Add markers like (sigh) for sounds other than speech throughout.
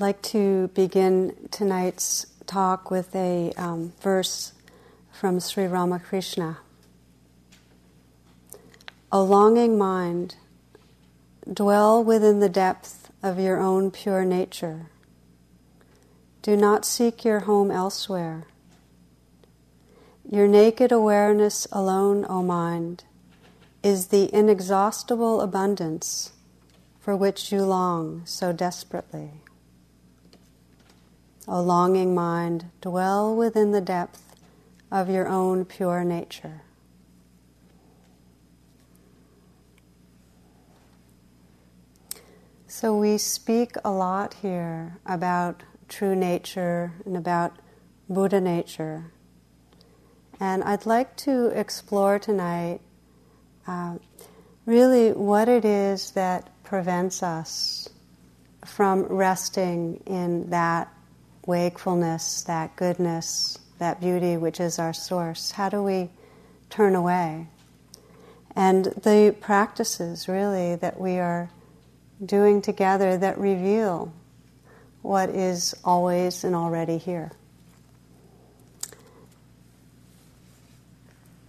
Like to begin tonight's talk with a um, verse from Sri Ramakrishna. A longing mind, dwell within the depth of your own pure nature. Do not seek your home elsewhere. Your naked awareness alone, O mind, is the inexhaustible abundance for which you long so desperately. O longing mind, dwell within the depth of your own pure nature. So, we speak a lot here about true nature and about Buddha nature. And I'd like to explore tonight uh, really what it is that prevents us from resting in that wakefulness, that goodness, that beauty which is our source? How do we turn away? And the practices really that we are doing together that reveal what is always and already here.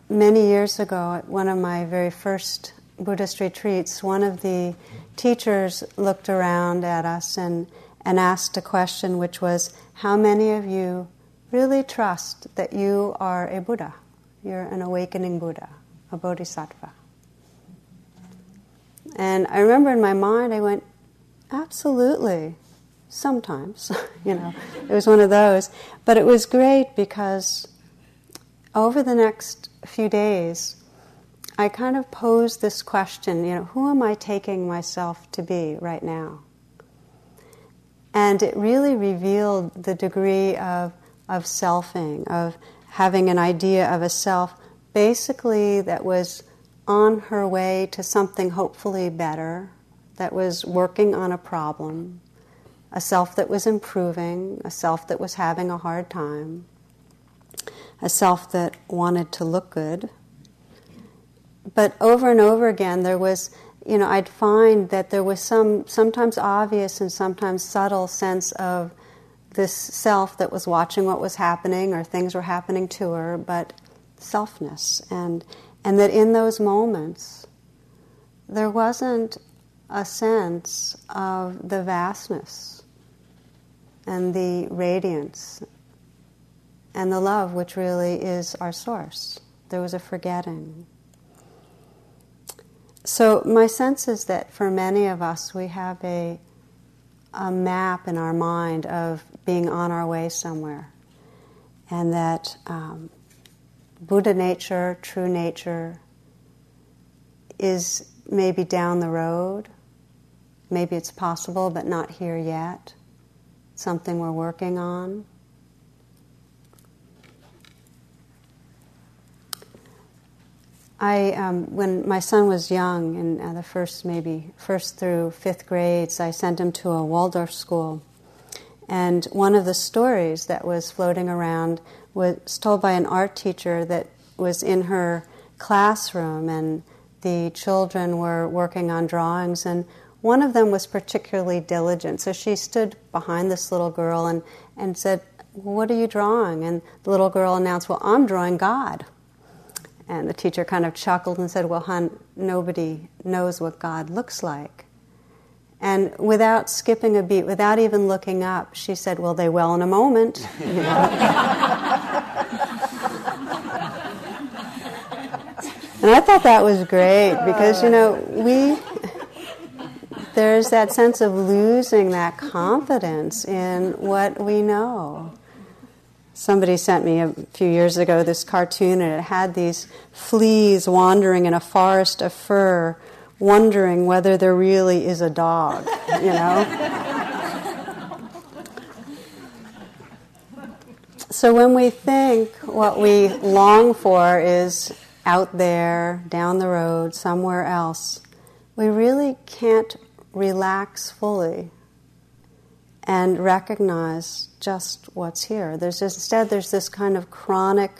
Many years ago, at one of my very first Buddhist retreats, one of the teachers looked around at us and and asked a question which was How many of you really trust that you are a Buddha? You're an awakening Buddha, a Bodhisattva. And I remember in my mind, I went, Absolutely. Sometimes, (laughs) you know, it was one of those. But it was great because over the next few days, I kind of posed this question, you know, who am I taking myself to be right now? And it really revealed the degree of, of selfing, of having an idea of a self basically that was on her way to something hopefully better, that was working on a problem, a self that was improving, a self that was having a hard time, a self that wanted to look good. But over and over again, there was you know, I'd find that there was some sometimes obvious and sometimes subtle sense of this self that was watching what was happening or things were happening to her, but selfness, and and that in those moments there wasn't a sense of the vastness and the radiance and the love which really is our source. There was a forgetting. So, my sense is that for many of us, we have a, a map in our mind of being on our way somewhere. And that um, Buddha nature, true nature, is maybe down the road. Maybe it's possible, but not here yet. Something we're working on. I, um, when my son was young, in uh, the first maybe first through fifth grades, I sent him to a Waldorf school, and one of the stories that was floating around was told by an art teacher that was in her classroom, and the children were working on drawings, and one of them was particularly diligent. So she stood behind this little girl and, and said, What are you drawing? And the little girl announced, Well, I'm drawing God. And the teacher kind of chuckled and said, Well, hon, nobody knows what God looks like. And without skipping a beat, without even looking up, she said, Well, they will in a moment. (laughs) You know? and I thought that was great because, you know, we, there's that sense of losing that confidence in what we know. Somebody sent me a few years ago this cartoon, and it had these fleas wandering in a forest of fur, wondering whether there really is a dog, you know? (laughs) so when we think what we long for is out there, down the road, somewhere else, we really can't relax fully and recognize just what's here. There's instead there's this kind of chronic.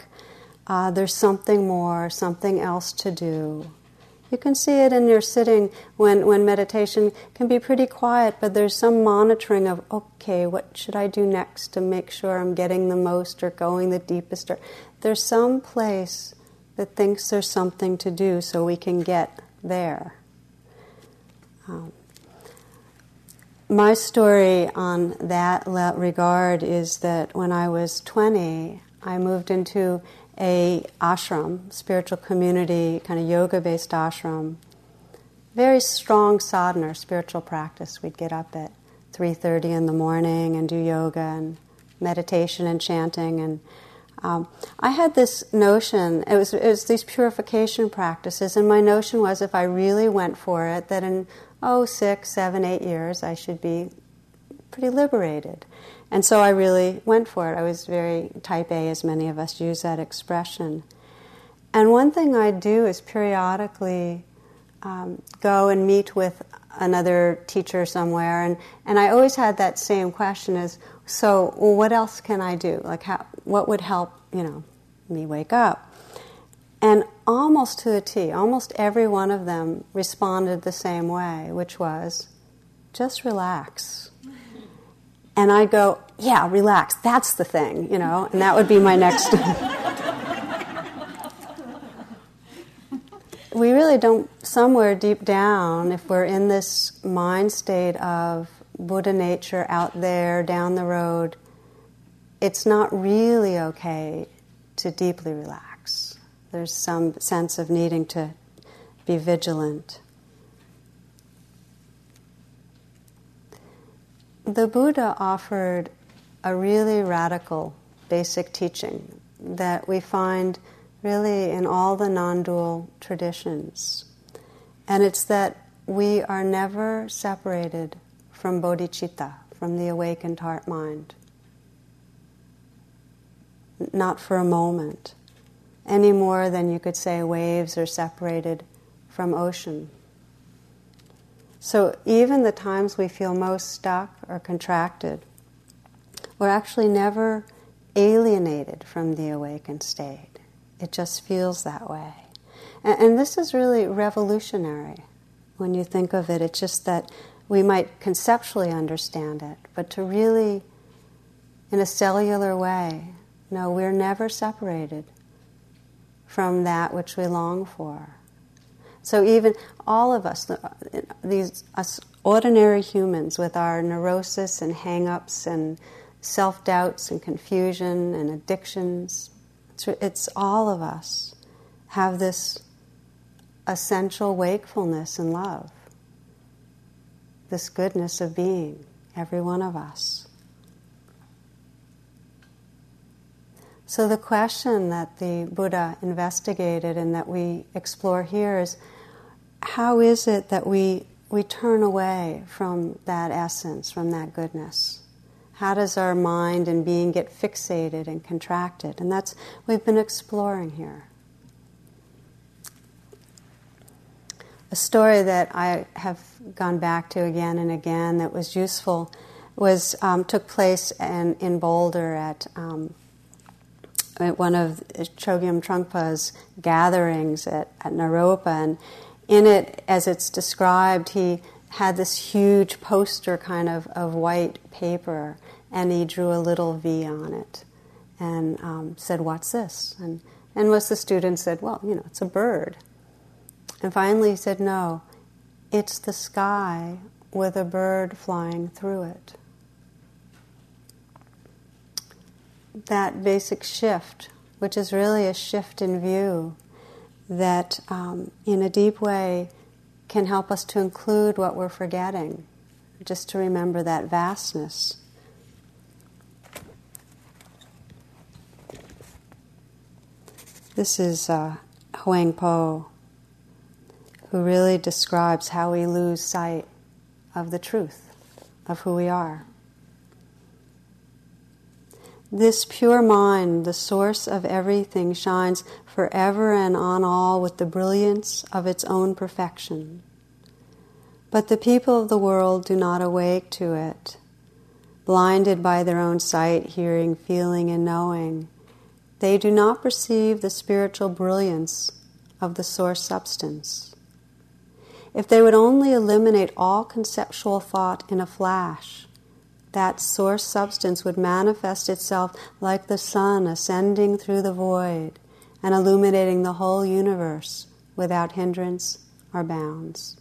Uh, there's something more, something else to do, You can see it in your sitting when, when meditation can be pretty quiet, but there's some monitoring of, okay, what should I do next to make sure I'm getting the most or going the deepest? Or there's some place that thinks there's something to do so we can get there. Um, my story on that regard is that when I was 20, I moved into a ashram, spiritual community, kind of yoga-based ashram. Very strong sadhana, spiritual practice. We'd get up at 3:30 in the morning and do yoga and meditation and chanting and um, I had this notion, it was, it was these purification practices, and my notion was if I really went for it, that in, oh, six, seven, eight years, I should be pretty liberated. And so I really went for it. I was very type A, as many of us use that expression. And one thing I do is periodically um, go and meet with another teacher somewhere, and, and I always had that same question: is so, well, what else can I do? Like, how, what would help, you know, me wake up? And almost to a T, almost every one of them responded the same way, which was, just relax. And I go, yeah, relax, that's the thing, you know, and that would be my next. (laughs) we really don't, somewhere deep down, if we're in this mind state of Buddha nature out there, down the road, it's not really okay to deeply relax. There's some sense of needing to be vigilant. the Buddha offered a really radical basic teaching that we find really in all the non dual traditions. And it's that we are never separated from bodhicitta, from the awakened heart mind. Not for a moment, any more than you could say waves are separated from ocean. So even the times we feel most stuck or contracted, we're actually never alienated from the awakened state. It just feels that way. And, and, this is really revolutionary when you think of it. It's just that we might conceptually understand it, but to really, in a cellular way, no, we're never separated from that which we long for. So even all of us, these us ordinary humans with our neurosis and hang-ups and self-doubts and confusion and addictions, it's, it's all of us have this essential wakefulness and love, this goodness of being, every one of us. So, the question that the Buddha investigated and that we explore here is how is it that we, we turn away from that essence, from that goodness? How does our mind and being get fixated and contracted? And that's we've been exploring here. A story that I have gone back to again and again that was useful was um, took place in, in Boulder at um, at one of Chogyam Trungpa's gatherings at, at Naropa, and in it, as it's described, he had this huge poster kind of of white paper, and he drew a little V on it, and um, said, "What's this?" And and most of the students said, "Well, you know, it's a bird." And finally, he said, "No, it's the sky with a bird flying through it." That basic shift, which is really a shift in view that, um, in a deep way, can help us to include what we're forgetting, just to remember that vastness. This is uh, Huang Po, who really describes how we lose sight of the truth of who we are. This pure mind, the source of everything, shines forever and on all with the brilliance of its own perfection. But the people of the world do not awake to it. Blinded by their own sight, hearing, feeling, and knowing, they do not perceive the spiritual brilliance of the source substance. if they would only eliminate all conceptual thought in a flash, that source substance would manifest itself like the sun ascending through the void and illuminating the whole universe without hindrance or bounds.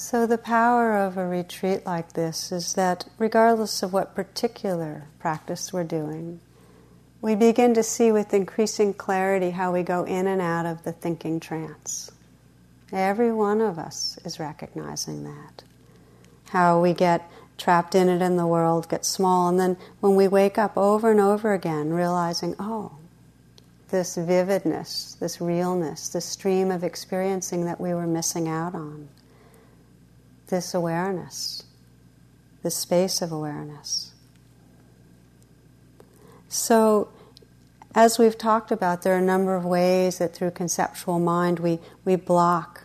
So, the power of a retreat like this is that, regardless of what particular practice we're doing, we begin to see with increasing clarity how we go in and out of the thinking trance. Every one of us is recognizing that. How we get trapped in it in the world, get small, and then when we wake up over and over again, realizing, oh, this vividness, this realness, this stream of experiencing that we were missing out on this awareness, this space of awareness. So, as we've talked about, there are a number of ways that through conceptual mind we, we block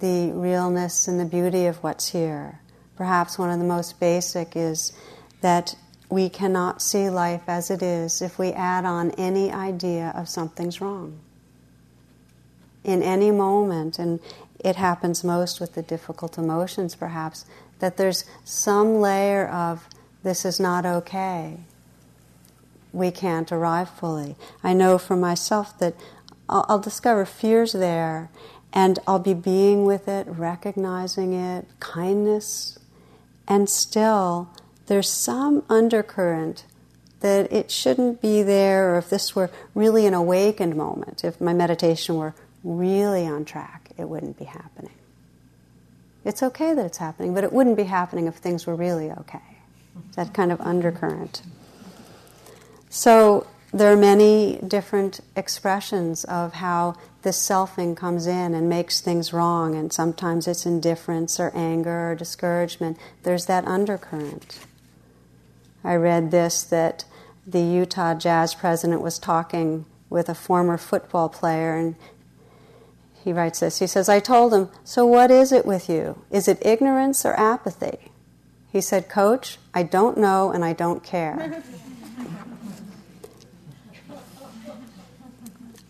the realness and the beauty of what's here. Perhaps one of the most basic is that we cannot see life as it is if we add on any idea of something's wrong. In any moment, and it happens most with the difficult emotions, perhaps, that there's some layer of this is not okay. We can't arrive fully. I know for myself that I'll, I'll discover fears there and I'll be being with it, recognizing it, kindness, and still there's some undercurrent that it shouldn't be there, or if this were really an awakened moment, if my meditation were really on track it wouldn't be happening. It's okay that it's happening, but it wouldn't be happening if things were really okay. That kind of undercurrent. So there are many different expressions of how this selfing comes in and makes things wrong, and sometimes it's indifference or anger or discouragement. There's that undercurrent. I read this that the Utah Jazz president was talking with a former football player, and he writes this. He says, I told him, So what is it with you? Is it ignorance or apathy? He said, Coach, I don't know and I don't care. (laughs)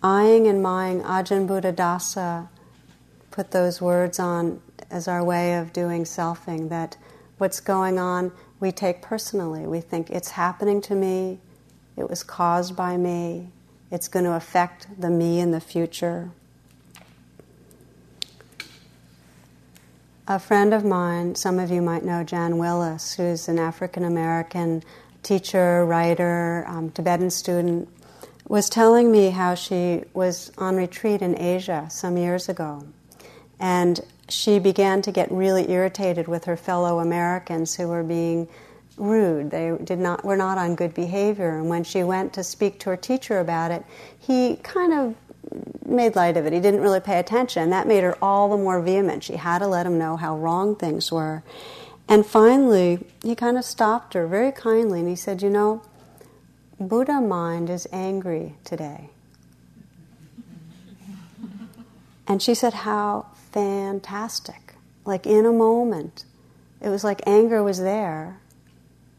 Eyeing and mying, Ajahn Buddhadasa put those words on as our way of doing selfing that what's going on we take personally. We think it's happening to me, it was caused by me, it's going to affect the me in the future. A friend of mine, some of you might know Jan Willis, who's an African American teacher, writer, um, Tibetan student, was telling me how she was on retreat in Asia some years ago. And she began to get really irritated with her fellow Americans who were being rude. They did not were not on good behavior. And when she went to speak to her teacher about it, he kind of made light of it. He didn't really pay attention. That made her all the more vehement. She had to let him know how wrong things were. And finally, he kind of stopped her very kindly and he said, You know, Buddha mind is angry today. And she said, How fantastic. Like in a moment, it was like anger was there,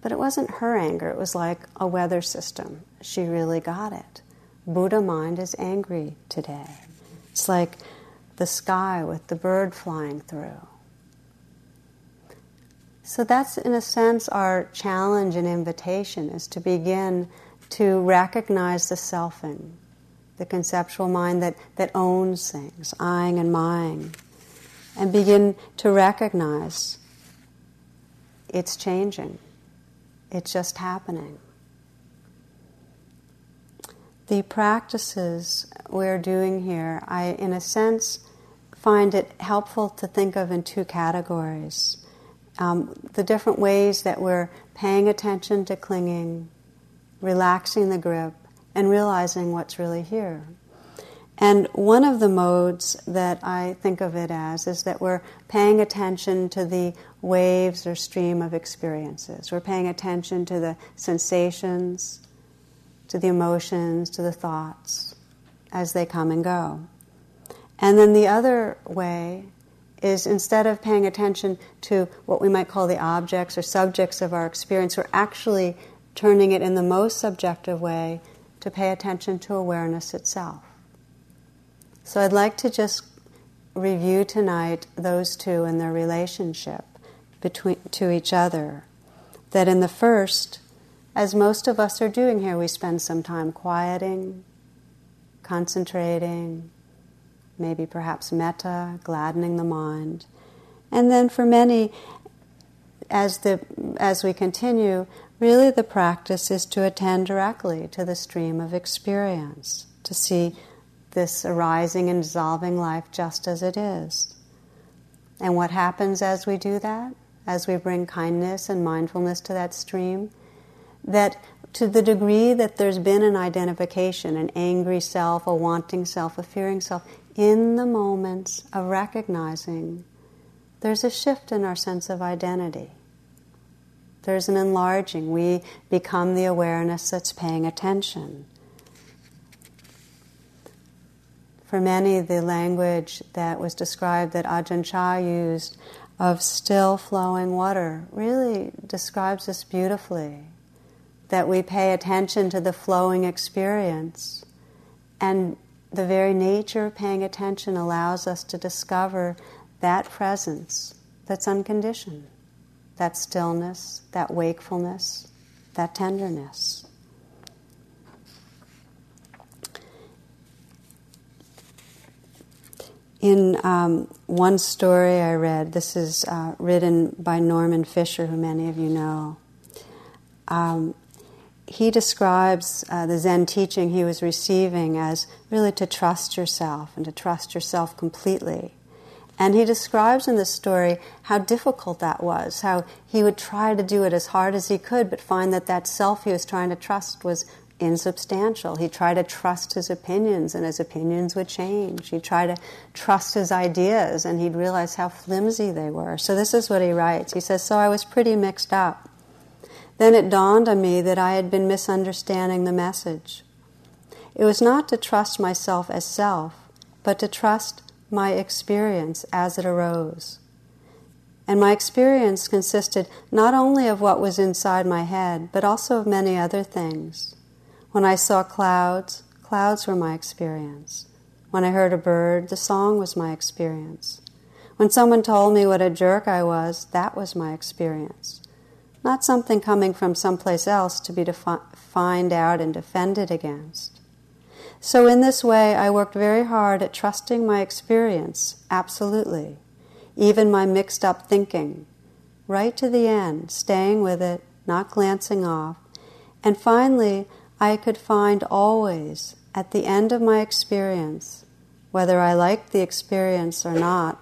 but it wasn't her anger. It was like a weather system. She really got it. Buddha mind is angry today. It's like the sky with the bird flying through. So that's, in a sense, our challenge and invitation is to begin to recognize the selfing, the conceptual mind that, that owns things, eyeing and mying, and begin to recognize it's changing, it's just happening the practices we're doing here, I, in a sense, find it helpful to think of in two categories. Um, the different ways that we're paying attention to clinging, relaxing the grip, and realizing what's really here. And one of the modes that I think of it as is that we're paying attention to the waves or stream of experiences. We're paying attention to the sensations, to the emotions, to the thoughts as they come and go. And then the other way is instead of paying attention to what we might call the objects or subjects of our experience, we're actually turning it in the most subjective way to pay attention to awareness itself. So I'd like to just review tonight those two and their relationship between to each other. That in the first, as most of us are doing here, we spend some time quieting, concentrating, maybe perhaps metta, gladdening the mind. And then for many, as, the, as we continue, really the practice is to attend directly to the stream of experience, to see this arising and dissolving life just as it is. And what happens as we do that? As we bring kindness and mindfulness to that stream? That to the degree that there's been an identification, an angry self, a wanting self, a fearing self, in the moments of recognizing, there's a shift in our sense of identity. There's an enlarging. We become the awareness that's paying attention. For many, the language that was described that Ajahn Chah used of still flowing water really describes this beautifully. That we pay attention to the flowing experience and the very nature of paying attention allows us to discover that presence that's unconditioned, that stillness, that wakefulness, that tenderness. In um, one story I read, this is uh, written by Norman Fischer, who many of you know. Um, he describes uh, the Zen teaching he was receiving as really to trust yourself and to trust yourself completely. And he describes in this story how difficult that was, how he would try to do it as hard as he could, but find that that self he was trying to trust was insubstantial. He tried to trust his opinions, and his opinions would change. He'd try to trust his ideas, and he'd realize how flimsy they were. So, this is what he writes. He says, So I was pretty mixed up. Then it dawned on me that I had been misunderstanding the message. It was not to trust myself as self, but to trust my experience as it arose. And my experience consisted not only of what was inside my head, but also of many other things. When I saw clouds, clouds were my experience. When I heard a bird, the song was my experience. When someone told me what a jerk I was, that was my experience not something coming from someplace else to be find out and defended against. So, in this way, I worked very hard at trusting my experience, absolutely, even my mixed up thinking, right to the end, staying with it, not glancing off, and finally, I could find always, at the end of my experience, whether I liked the experience or not,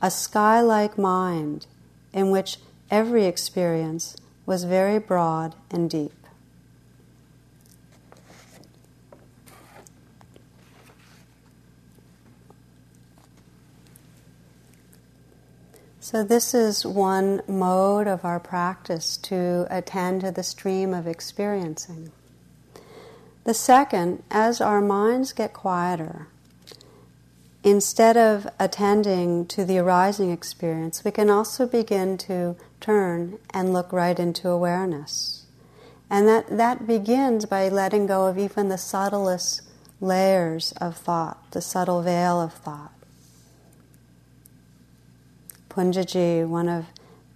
a sky like mind in which every experience was very broad and deep. So, this is one mode of our practice to attend to the stream of experiencing. The second, as our minds get quieter, instead of attending to the arising experience, we can also begin to turn and look right into awareness. And that, that begins by letting go of even the subtlest layers of thought, the subtle veil of thought. Punjaji, one of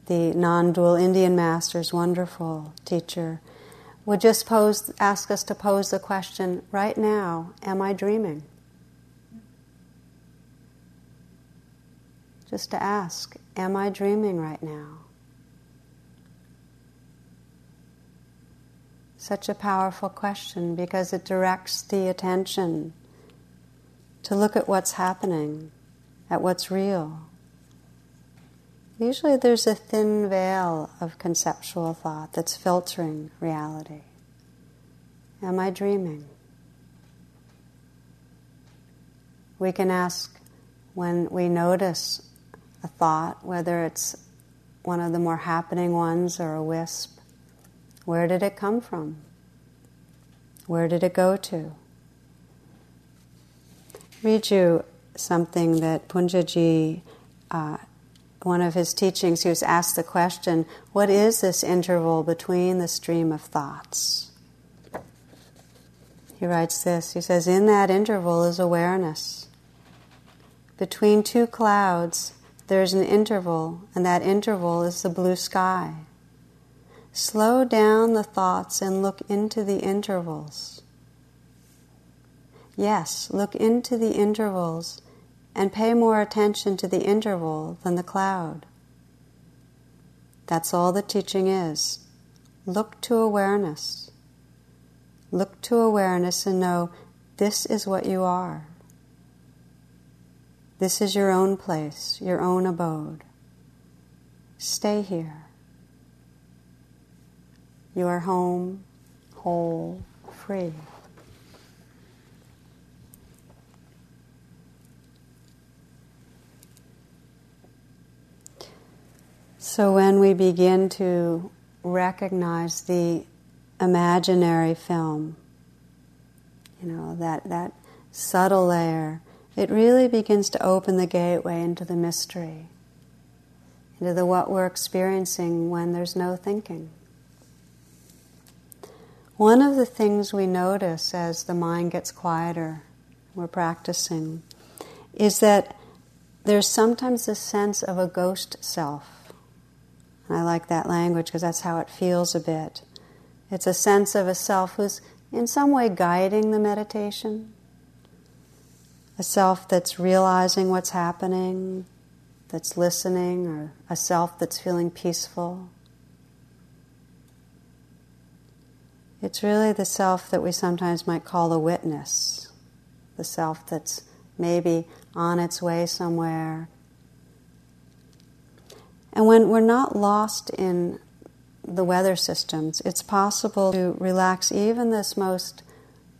the non dual Indian masters, wonderful teacher, would just pose, ask us to pose the question right now, am I dreaming? Just to ask, am I dreaming right now? Such a powerful question because it directs the attention to look at what's happening, at what's real. Usually there's a thin veil of conceptual thought that's filtering reality. Am I dreaming? We can ask when we notice a thought, whether it's one of the more happening ones or a wisp, where did it come from? Where did it go to? Read you something that Punjaji uh, one of his teachings, he was asked the question, What is this interval between the stream of thoughts? He writes this He says, In that interval is awareness. Between two clouds, there's an interval, and that interval is the blue sky. Slow down the thoughts and look into the intervals. Yes, look into the intervals and pay more attention to the interval than the cloud. That's all the teaching is. Look to awareness. Look to awareness and know this is what you are. This is your own place, your own abode. Stay here. You are home, whole, free. So when we begin to recognize the imaginary film, you know, that, that subtle layer, it really begins to open the gateway into the mystery, into the what we're experiencing when there's no thinking. One of the things we notice as the mind gets quieter, we're practicing, is that there's sometimes a sense of a ghost self. And I like that language because that's how it feels a bit. It's a sense of a self who's in some way guiding the meditation, a self that's realizing what's happening, that's listening, or a self that's feeling peaceful. It's really the self that we sometimes might call the witness, the self that's maybe on its way somewhere. And when we're not lost in the weather systems, it's possible to relax even this most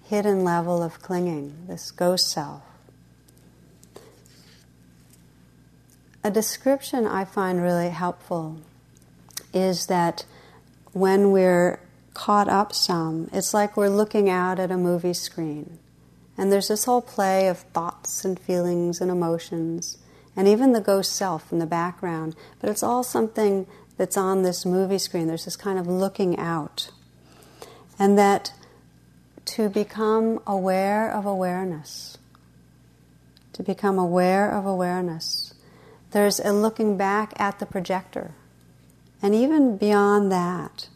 hidden level of clinging, this ghost self. A description I find really helpful is that when we're caught up some. It's like we're looking out at a movie screen. And there's this whole play of thoughts and feelings and emotions, and even the ghost self in the background. But it's all something that's on this movie screen. There's this kind of looking out. And that to become aware of awareness, to become aware of awareness, there's a looking back at the projector. And even beyond that,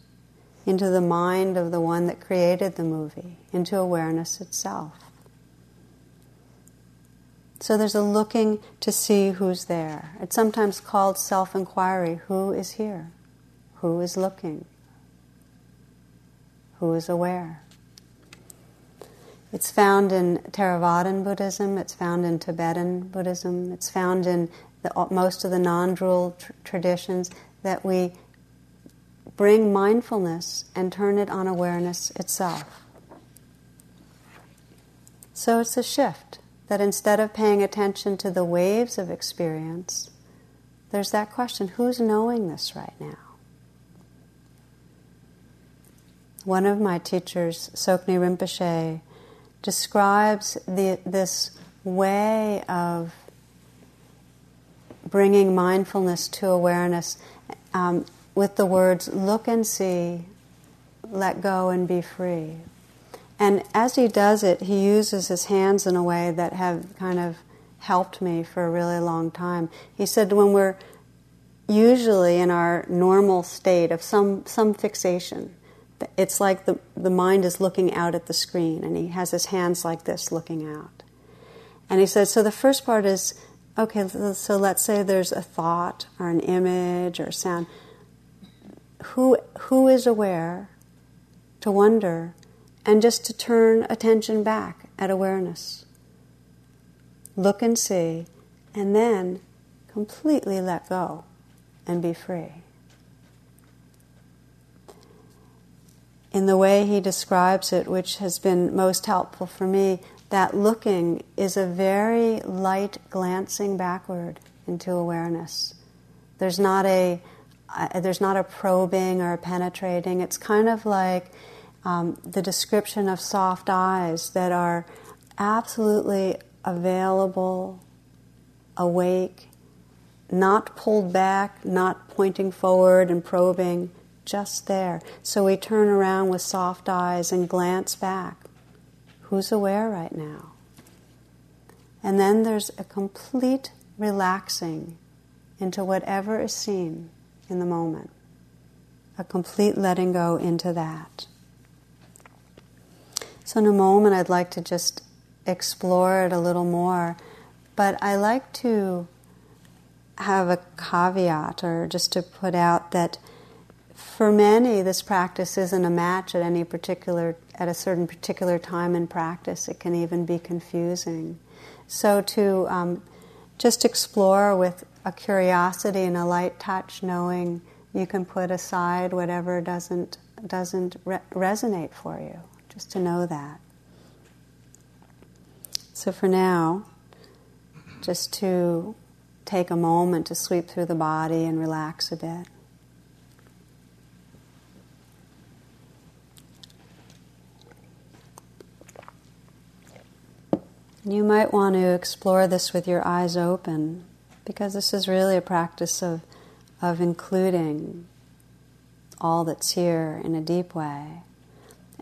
into the mind of the one that created the movie, into awareness itself. So there's a looking to see who's there. It's sometimes called self inquiry who is here? Who is looking? Who is aware? It's found in Theravadan Buddhism, it's found in Tibetan Buddhism, it's found in the, uh, most of the non dual tr- traditions that we bring mindfulness and turn it on awareness itself. So it's a shift that instead of paying attention to the waves of experience, there's that question who's knowing this right now? One of my teachers, Tsoknyi Rinpoche, describes the, this way of bringing mindfulness to awareness um, with the words, look and see, let go and be free. And as he does it, he uses his hands in a way that have kind of helped me for a really long time. He said, when we're usually in our normal state of some, some fixation, it's like the, the mind is looking out at the screen, and he has his hands like this looking out. And he said, so the first part is okay, so let's say there's a thought or an image or sound who, who is aware, to wonder, and just to turn attention back at awareness. Look and see, and then completely let go and be free. In the way he describes it, which has been most helpful for me, that looking is a very light glancing backward into awareness. There's not a there's not a probing or a penetrating. It's kind of like um, the description of soft eyes that are absolutely available, awake, not pulled back, not pointing forward and probing, just there. So we turn around with soft eyes and glance back. Who's aware right now? And then there's a complete relaxing into whatever is seen in the moment, a complete letting go into that. So, in a moment, I'd like to just explore it a little more, but I like to have a caveat or just to put out that for many this practice isn't a match at any particular at a certain particular time in practice. It can even be confusing. So to um, just explore with a curiosity and a light touch knowing you can put aside whatever doesn't doesn't re- resonate for you just to know that. So for now just to take a moment to sweep through the body and relax a bit. You might want to explore this with your eyes open because this is really a practice of, of including all that's here in a deep way.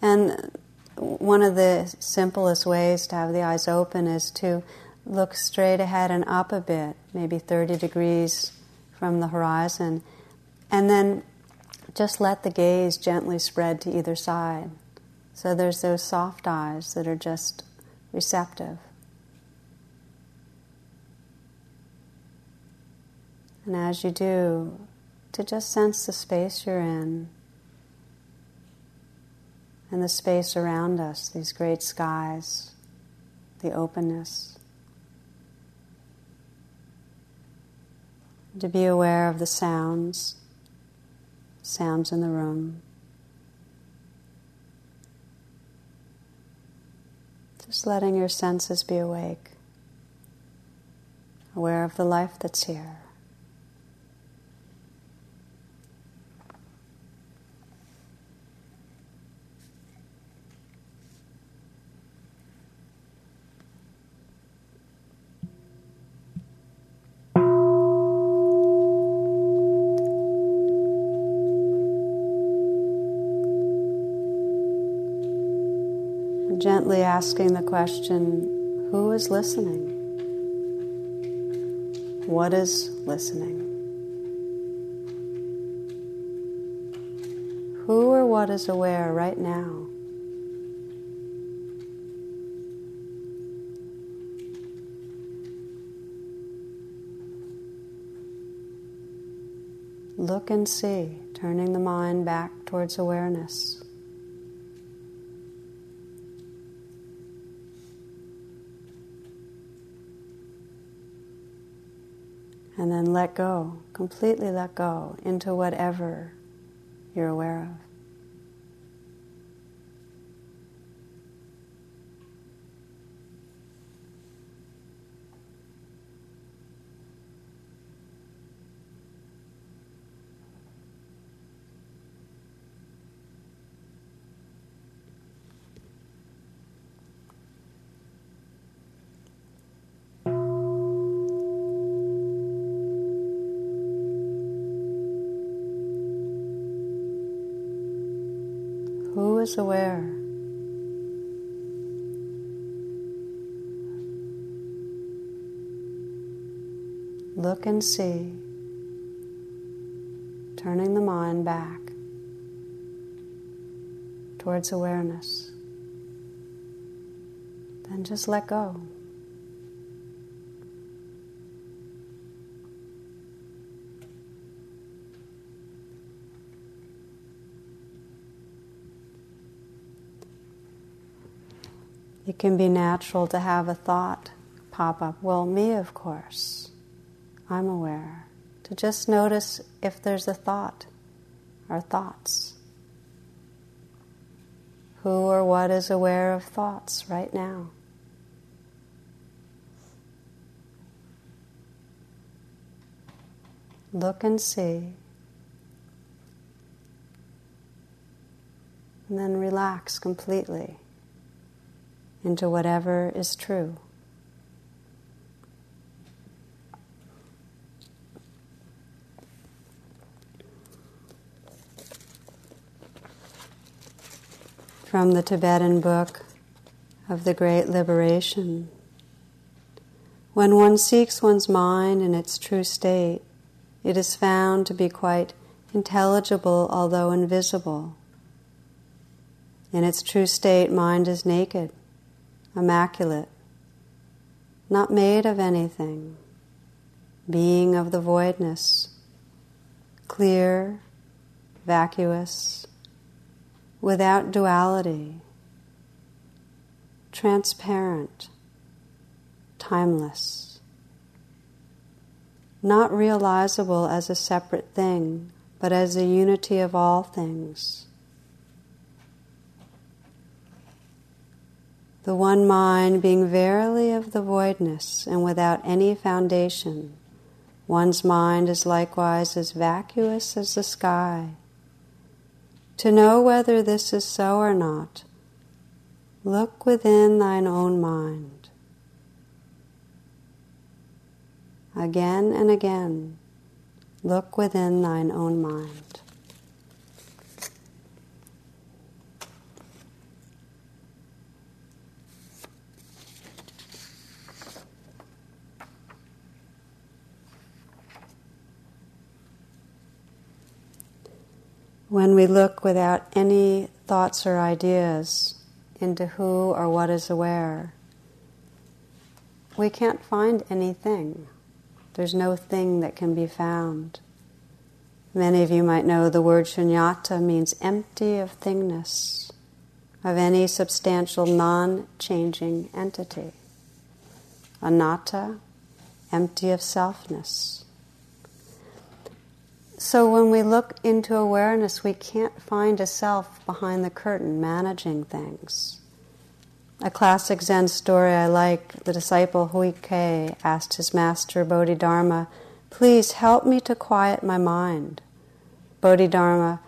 And one of the simplest ways to have the eyes open is to look straight ahead and up a bit, maybe 30 degrees from the horizon, and then just let the gaze gently spread to either side. So there's those soft eyes that are just receptive. And as you do, to just sense the space you're in and the space around us, these great skies, the openness. to be aware of the sounds, sounds in the room. Just letting your senses be awake, aware of the life that's here. Gently asking the question who is listening? What is listening? Who or what is aware right now? Look and see, turning the mind back towards awareness. And then let go, completely let go into whatever you're aware of. Is aware. Look and see, turning the mind back towards awareness. Then just let go. Can be natural to have a thought pop up. Well, me, of course. I'm aware. To just notice if there's a thought or thoughts. Who or what is aware of thoughts right now? Look and see. And then relax completely into whatever is true. From the Tibetan book of the Great Liberation. When one seeks one's mind in its true state, it is found to be quite intelligible although invisible. In its true state, mind is naked immaculate, not made of anything, being of the voidness, clear, vacuous, without duality, transparent timeless, not realizable as a separate thing, but as the unity of all things. The one mind being verily of the voidness and without any foundation, one's mind is likewise as vacuous as the sky. To know whether this is so or not, look within thine own mind. again and again, look within thine own mind. When we look without any thoughts or ideas into who or what is aware, we can't find anything. There's no thing that can be found. Many of you might know the word shunyata means empty of thingness, of any substantial non changing entity. Anatta, empty of selfness. So when we look into awareness, we can't find a self behind the curtain managing things. A classic Zen story I like the disciple Hui Ke asked his master Bodhidharma, Please help me to quiet my mind. Bodhidharma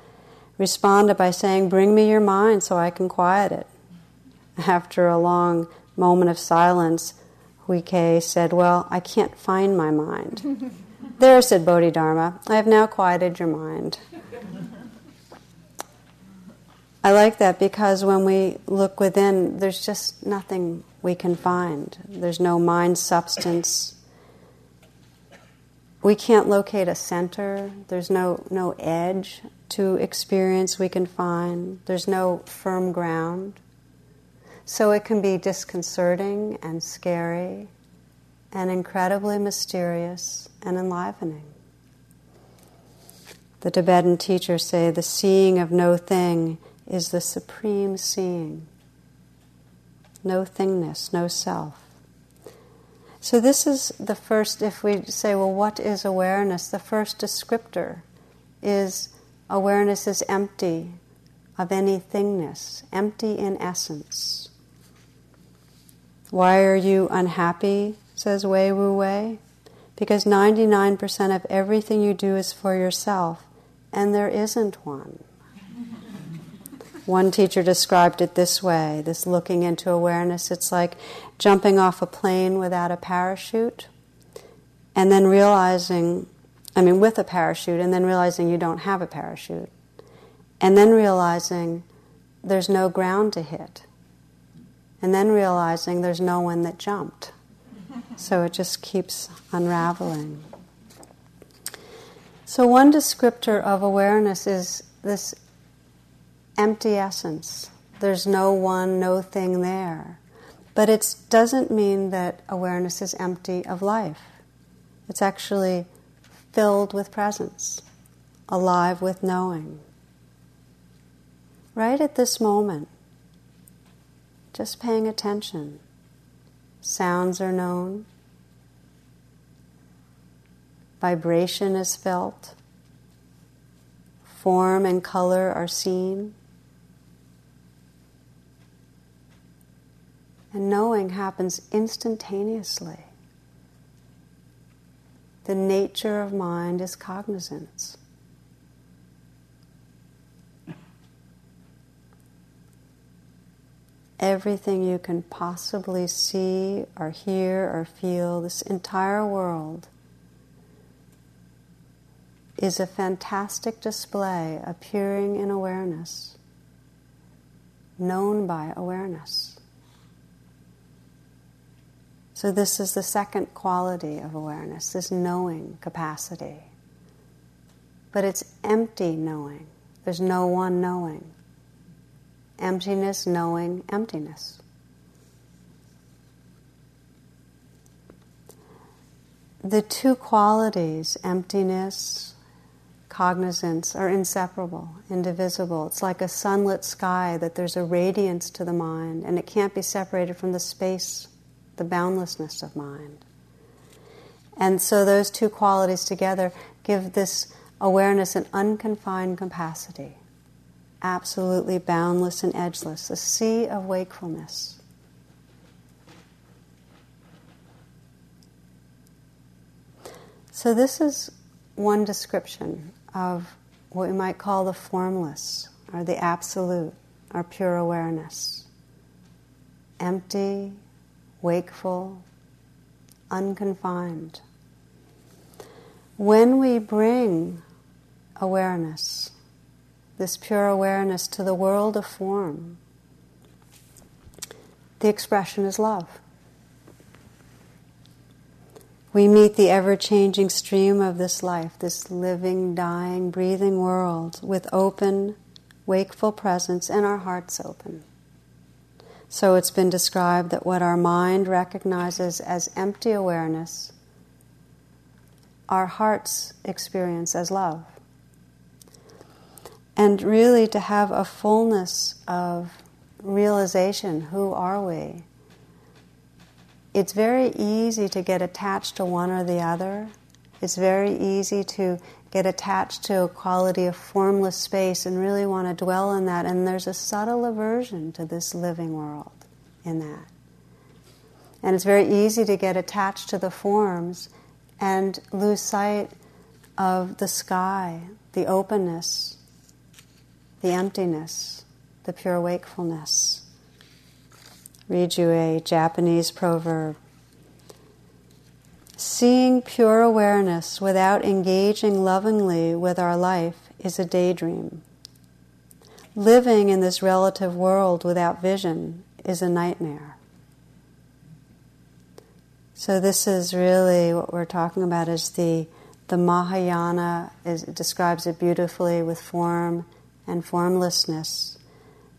responded by saying, Bring me your mind so I can quiet it. After a long moment of silence, Hui Ke said, Well, I can't find my mind. (laughs) there, said Bodhidharma, I have now quieted your mind. I like that because when we look within, there's just nothing we can find. There's no mind substance. We can't locate a center. There's no, no edge to experience we can find. There's no firm ground. So it can be disconcerting and scary and incredibly mysterious and enlivening. The Tibetan teachers say the seeing of no thing is the supreme seeing. No thingness, no self. So, this is the first, if we say, well, what is awareness? The first descriptor is awareness is empty of any thingness, empty in essence. Why are you unhappy? Says Wei Wu Wei. Because 99% of everything you do is for yourself, and there isn't one. One teacher described it this way this looking into awareness. It's like jumping off a plane without a parachute and then realizing, I mean, with a parachute, and then realizing you don't have a parachute. And then realizing there's no ground to hit. And then realizing there's no one that jumped. So it just keeps unraveling. So, one descriptor of awareness is this empty essence. There's no one, no thing there. But it doesn't mean that awareness is empty of life. It's actually filled with presence, alive with knowing. Right at this moment, just paying attention. Sounds are known, vibration is felt, form and color are seen. And knowing happens instantaneously. The nature of mind is cognizance. Everything you can possibly see or hear or feel, this entire world, is a fantastic display appearing in awareness known by awareness. So, this is the second quality of awareness, this knowing capacity. But it's empty knowing, there's no one knowing. Emptiness knowing emptiness. The two qualities, emptiness, cognizance, are inseparable, indivisible. It's like a sunlit sky that there's a radiance to the mind and it can't be separated from the space the boundlessness of mind. And so those two qualities together give this awareness an unconfined capacity, absolutely boundless and edgeless, a sea of wakefulness. So, this is one description of what we might call the formless, or the absolute, or pure awareness. Empty, wakeful, unconfined. When we bring awareness, this pure awareness, to the world of form, the expression is love. We meet the ever changing stream of this life, this living, dying, breathing world with open, wakeful presence and our hearts open. So it's been described that what our mind recognizes as empty awareness, our hearts experience as love. And really to have a fullness of realization who are we? It's very easy to get attached to one or the other. It's very easy to get attached to a quality of formless space and really want to dwell in that. And there's a subtle aversion to this living world in that. And it's very easy to get attached to the forms and lose sight of the sky, the openness, the emptiness, the pure wakefulness. Read you a Japanese proverb. Seeing pure awareness without engaging lovingly with our life is a daydream. Living in this relative world without vision is a nightmare. So this is really what we're talking about is the the Mahayana is, describes it beautifully with form and formlessness.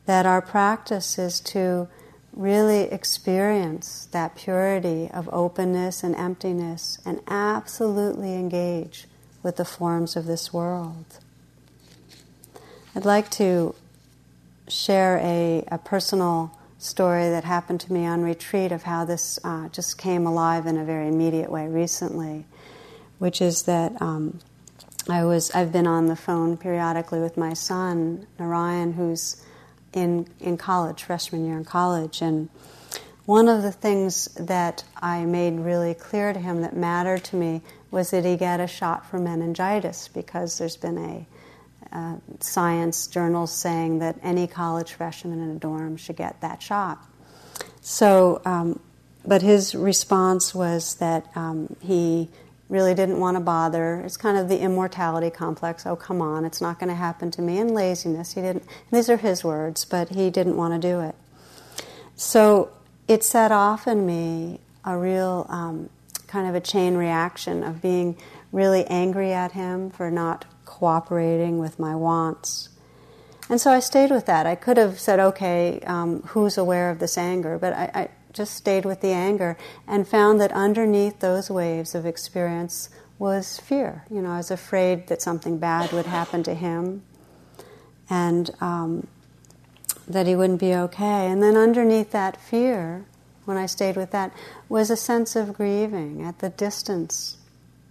That our practice is to really experience that purity of openness and emptiness and absolutely engage with the forms of this world. I'd like to share a, a personal story that happened to me on retreat of how this uh, just came alive in a very immediate way recently, which is that um, I was I've been on the phone periodically with my son Narayan, who's in, in college, freshman year in college. And one of the things that I made really clear to him that mattered to me was that he get a shot for meningitis because there's been a uh, science journal saying that any college freshman in a dorm should get that shot. So, um, but his response was that um, he really didn't want to bother. It's kind of the immortality complex. Oh, come on, it's not going to happen to me. And laziness. He didn't. these are his words, but he didn't want to do it. So it set off in me a real um, kind of a chain reaction of being really angry at him for not cooperating with my wants. And so I stayed with that. I could have said, okay, um, who's aware of this anger? But I, I just stayed with the anger and found that underneath those waves of experience was fear. You know, I was afraid that something bad would happen to him and um, that he wouldn't be okay. And then underneath that fear, when I stayed with that, was a sense of grieving at the distance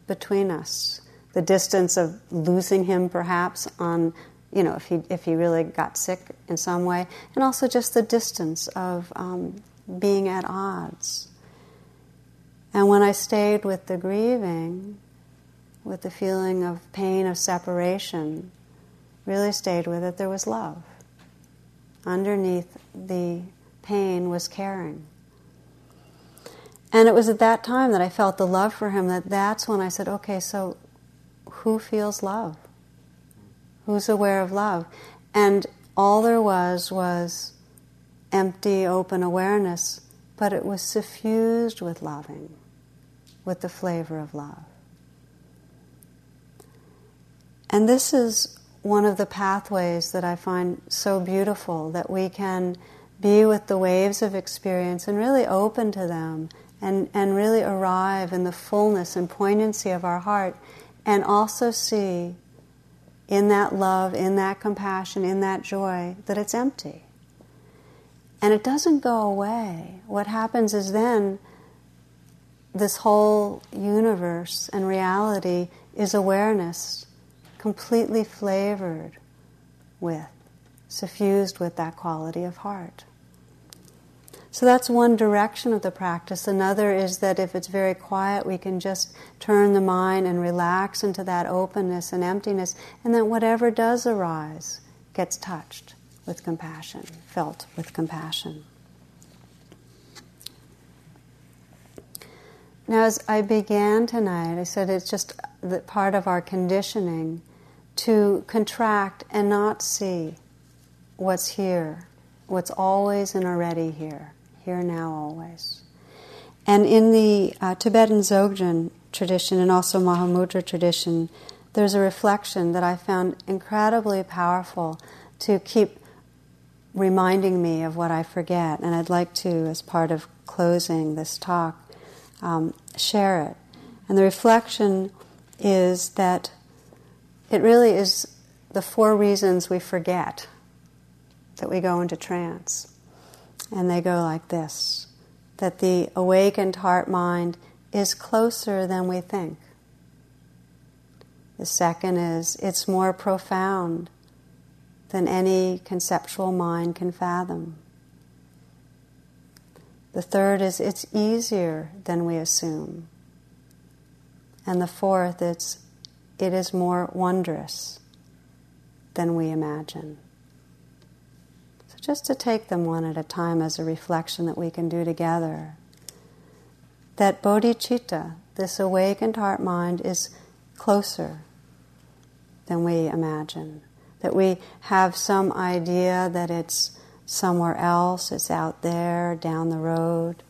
between us, the distance of losing him perhaps on you know, if he if he really got sick in some way, and also just the distance of um, being at odds. And when I stayed with the grieving, with the feeling of pain of separation, really stayed with it, there was love. Underneath the pain was caring. And it was at that time that I felt the love for him that that's when I said, okay, so who feels love? Who's aware of love? And all there was was empty, open awareness, but it was suffused with loving, with the flavor of love. And this is one of the pathways that I find so beautiful that we can be with the waves of experience and really open to them and, and really arrive in the fullness and poignancy of our heart and also see in that love, in that compassion, in that joy that it's empty. And it doesn't go away. What happens is then this whole universe and reality is awareness completely flavored with, suffused with that quality of heart. So that's one direction of the practice. Another is that if it's very quiet, we can just turn the mind and relax into that openness and emptiness, and then whatever does arise gets touched with compassion, felt with compassion. Now, as I began tonight, I said it's just part of our conditioning to contract and not see what's here, what's always and already here, here now, always. And in the uh, Tibetan Dzogchen tradition and also Mahamudra tradition, there's a reflection that I found incredibly powerful to keep reminding me of what I forget. And I'd like to, as part of closing this talk, um, share it. And the reflection is that it really is the four reasons we forget that we go into trance. And they go like this that the awakened heart mind is closer than we think. The second is it's more profound than any conceptual mind can fathom. The third is it's easier than we assume. And the fourth, it's it is more wondrous than we imagine. So, just to take them one at a time as a reflection that we can do together. That bodhicitta, this awakened heart mind, is closer than we imagine. That we have some idea that it's somewhere else, it's out there, down the road.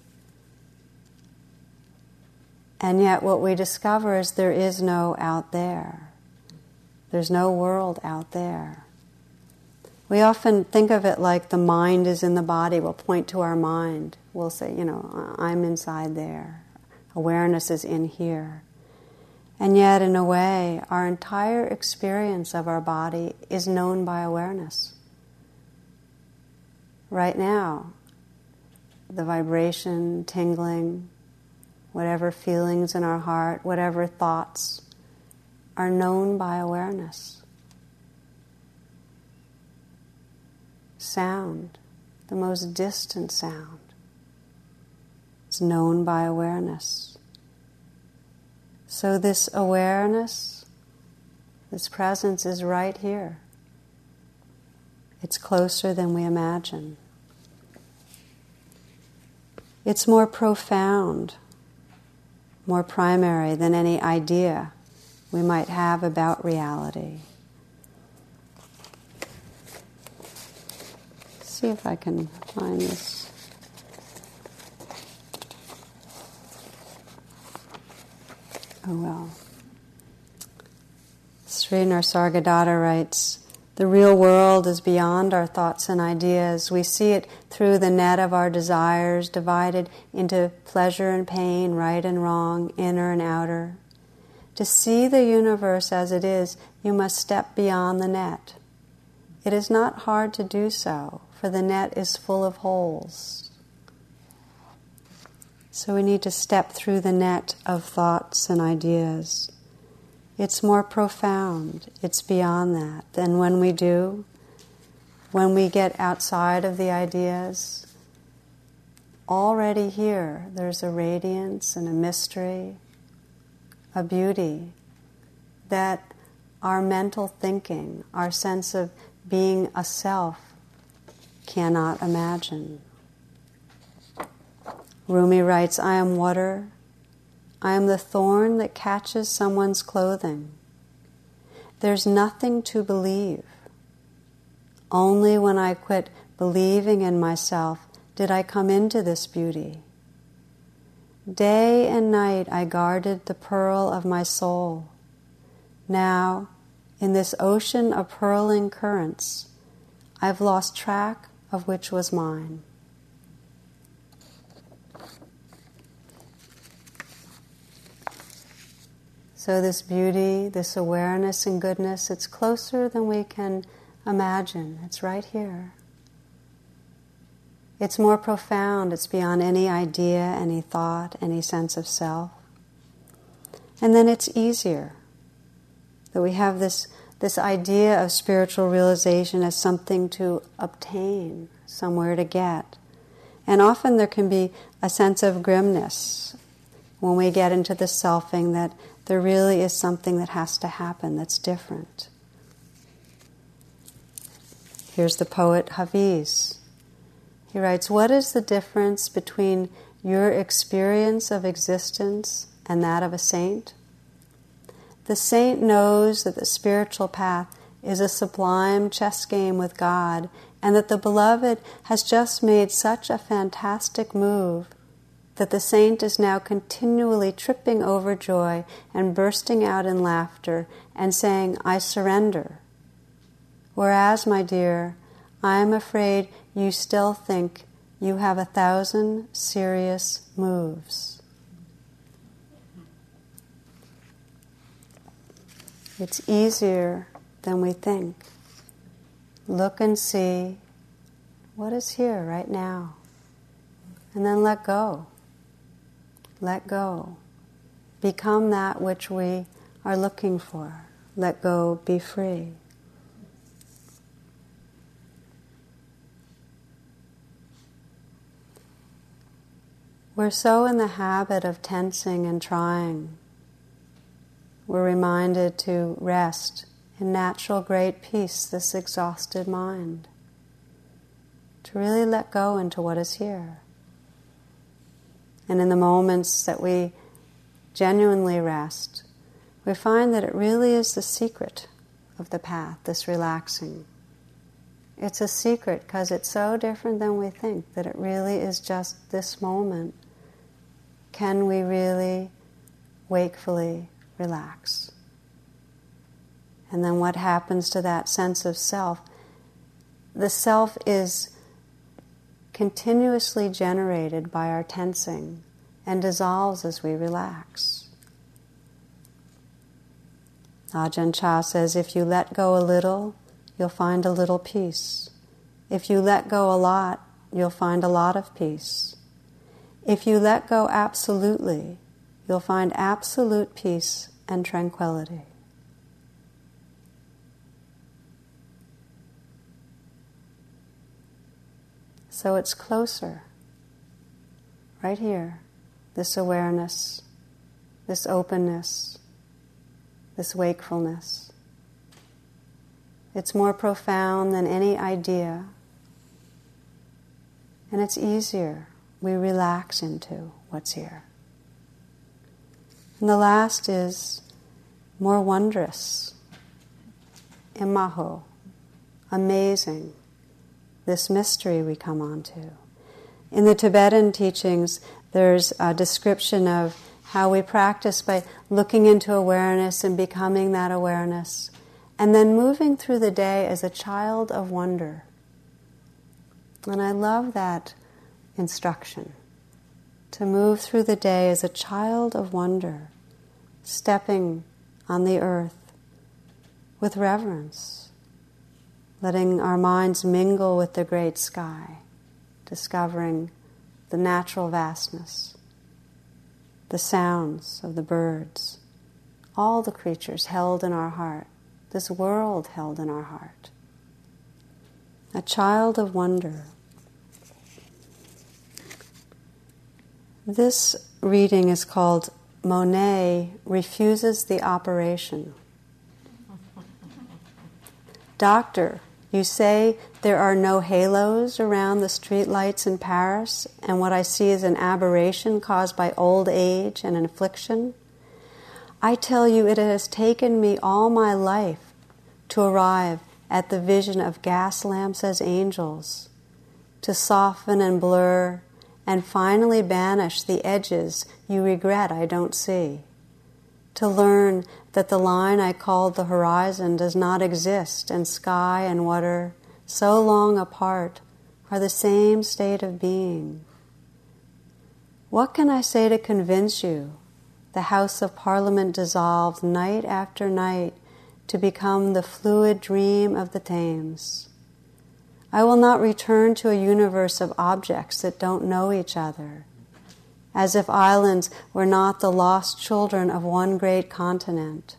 And yet, what we discover is there is no out there. There's no world out there. We often think of it like the mind is in the body. We'll point to our mind. We'll say, you know, I'm inside there. Awareness is in here. And yet, in a way, our entire experience of our body is known by awareness. Right now, the vibration, tingling, whatever feelings in our heart, whatever thoughts are known by awareness. Sound, the most distant sound, is known by awareness. So, this awareness, this presence is right here. It's closer than we imagine. It's more profound more primary than any idea we might have about reality. see if I can find this. Oh well. Sri Nisargadatta writes the real world is beyond our thoughts and ideas. We see it through the net of our desires, divided into pleasure and pain, right and wrong, inner and outer. To see the universe as it is, you must step beyond the net. It is not hard to do so, for the net is full of holes. So we need to step through the net of thoughts and ideas. It's more profound, it's beyond that. And when we do, when we get outside of the ideas, already here there's a radiance and a mystery, a beauty that our mental thinking, our sense of being a self, cannot imagine. Rumi writes, I am water I am the thorn that catches someone's clothing. There's nothing to believe. Only when I quit believing in myself, did I come into this beauty. Day and night I guarded the pearl of my soul. Now, in this ocean of purling currents, I've lost track of which was mine. So, this beauty, this awareness and goodness, it's closer than we can imagine. It's right here. It's more profound, it's beyond any idea, any thought, any sense of self. And then it's easier that we have this, this idea of spiritual realization as something to obtain, somewhere to get. And often there can be a sense of grimness when we get into the selfing that there really is something that has to happen that's different. Here's the poet Hafiz. He writes What is the difference between your experience of existence and that of a saint? The saint knows that the spiritual path is a sublime chess game with God, and that the beloved has just made such a fantastic move that the saint is now continually tripping over joy and bursting out in laughter and saying, I surrender. Whereas, my dear, I am afraid you still think you have a thousand serious moves. It's easier than we think. Look and see what is here right now, and then let go let go. Become that which we are looking for. Let go, be free. We're so in the habit of tensing and trying. We're reminded to rest in natural great peace, this exhausted mind. To really let go into what is here. And in the moments that we genuinely rest, we find that it really is the secret of the path, this relaxing. It's a secret because it's so different than we think that it really is just this moment. Can we really wakefully relax? And then what happens to that sense of self? The self is continuously generated by our tensing and dissolves as we relax. Ajahn Chah says if you let go a little, you'll find a little peace. If you let go a lot, you'll find a lot of peace. If you let go absolutely, you'll find absolute peace and tranquility. So it's closer, right here, this awareness, this openness, this wakefulness. It's more profound than any idea, and it's easier. We relax into what's here. And the last is more wondrous, imago, amazing this mystery we come onto. In the Tibetan teachings, there's a description of how we practice by looking into awareness and becoming that awareness, and then moving through the day as a child of wonder. And I love that instruction to move through the day as a child of wonder, stepping on the earth with reverence letting our minds mingle with the great sky, discovering the natural vastness, the sounds of the birds, all the creatures held in our heart, this world held in our heart. A child of wonder. This reading is called Monet Refuses the Operation. Doctor, you say there are no halos around the streetlights in Paris, and what I see is an aberration caused by old age and an affliction. I tell you, it has taken me all my life to arrive at the vision of gas lamps as angels, to soften and blur and finally banish the edges you regret I don't see. To learn that the line I called the horizon does not exist, and sky and water, so long apart, are the same state of being. What can I say to convince you? The House of Parliament dissolved night after night to become the fluid dream of the Thames. I will not return to a universe of objects that don't know each other, as if islands were not the lost children of one great continent.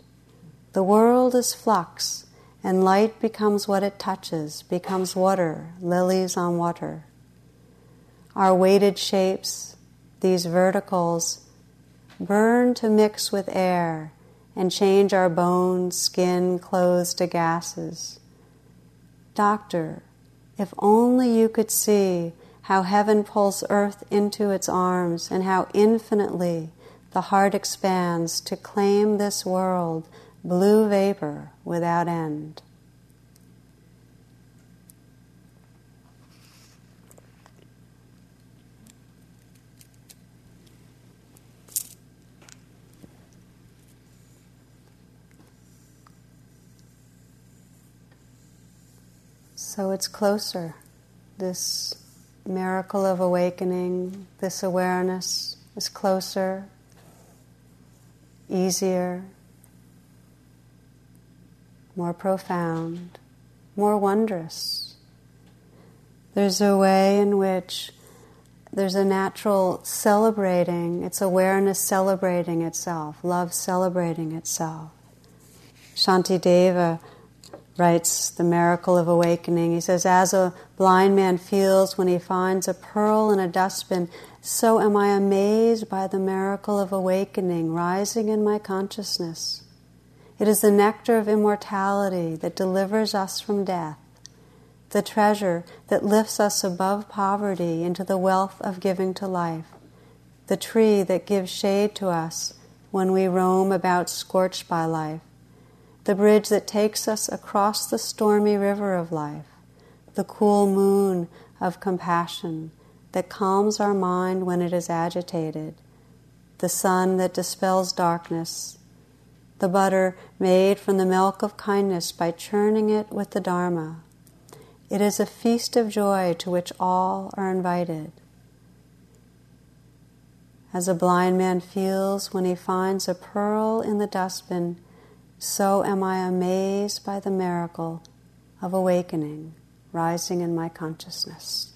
The world is flux, and light becomes what it touches, becomes water, lilies on water. Our weighted shapes, these verticals, burn to mix with air and change our bones, skin, clothes to gases. Doctor, if only you could see how heaven pulls earth into its arms and how infinitely the heart expands to claim this world, blue vapor without end. So it's closer. This miracle of awakening, this awareness is closer, easier, more profound, more wondrous. There's a way in which there's a natural celebrating, it's awareness celebrating itself, love celebrating itself. Shantideva writes The Miracle of Awakening. He says, As a blind man feels when he finds a pearl in a dustbin, so am I amazed by the miracle of awakening rising in my consciousness. It is the nectar of immortality that delivers us from death, the treasure that lifts us above poverty into the wealth of giving to life, the tree that gives shade to us when we roam about scorched by life the bridge that takes us across the stormy river of life, the cool moon of compassion that calms our mind when it is agitated, the sun that dispels darkness, the butter made from the milk of kindness by churning it with the Dharma. It is a feast of joy to which all are invited. As a blind man feels when he finds a pearl in the dustbin so am I amazed by the miracle of awakening rising in my consciousness.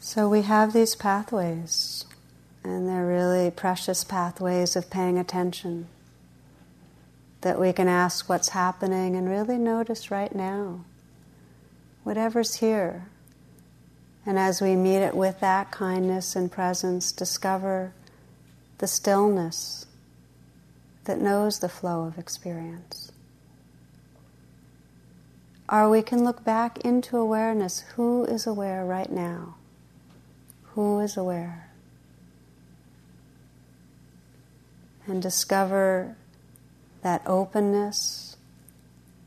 So we have these pathways, and they're really precious pathways of paying attention. That we can ask what's happening and really notice right now. Whatever's here, and as we meet it with that kindness and presence, discover the stillness that knows the flow of experience. Or we can look back into awareness who is aware right now? Who is aware? And discover that openness,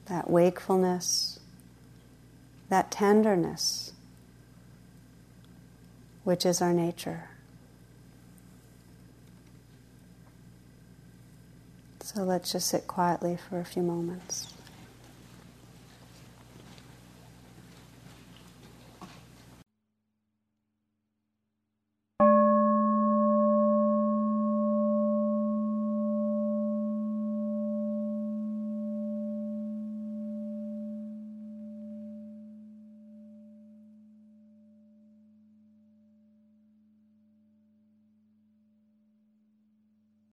that wakefulness, that tenderness which is our nature. So let's just sit quietly for a few moments.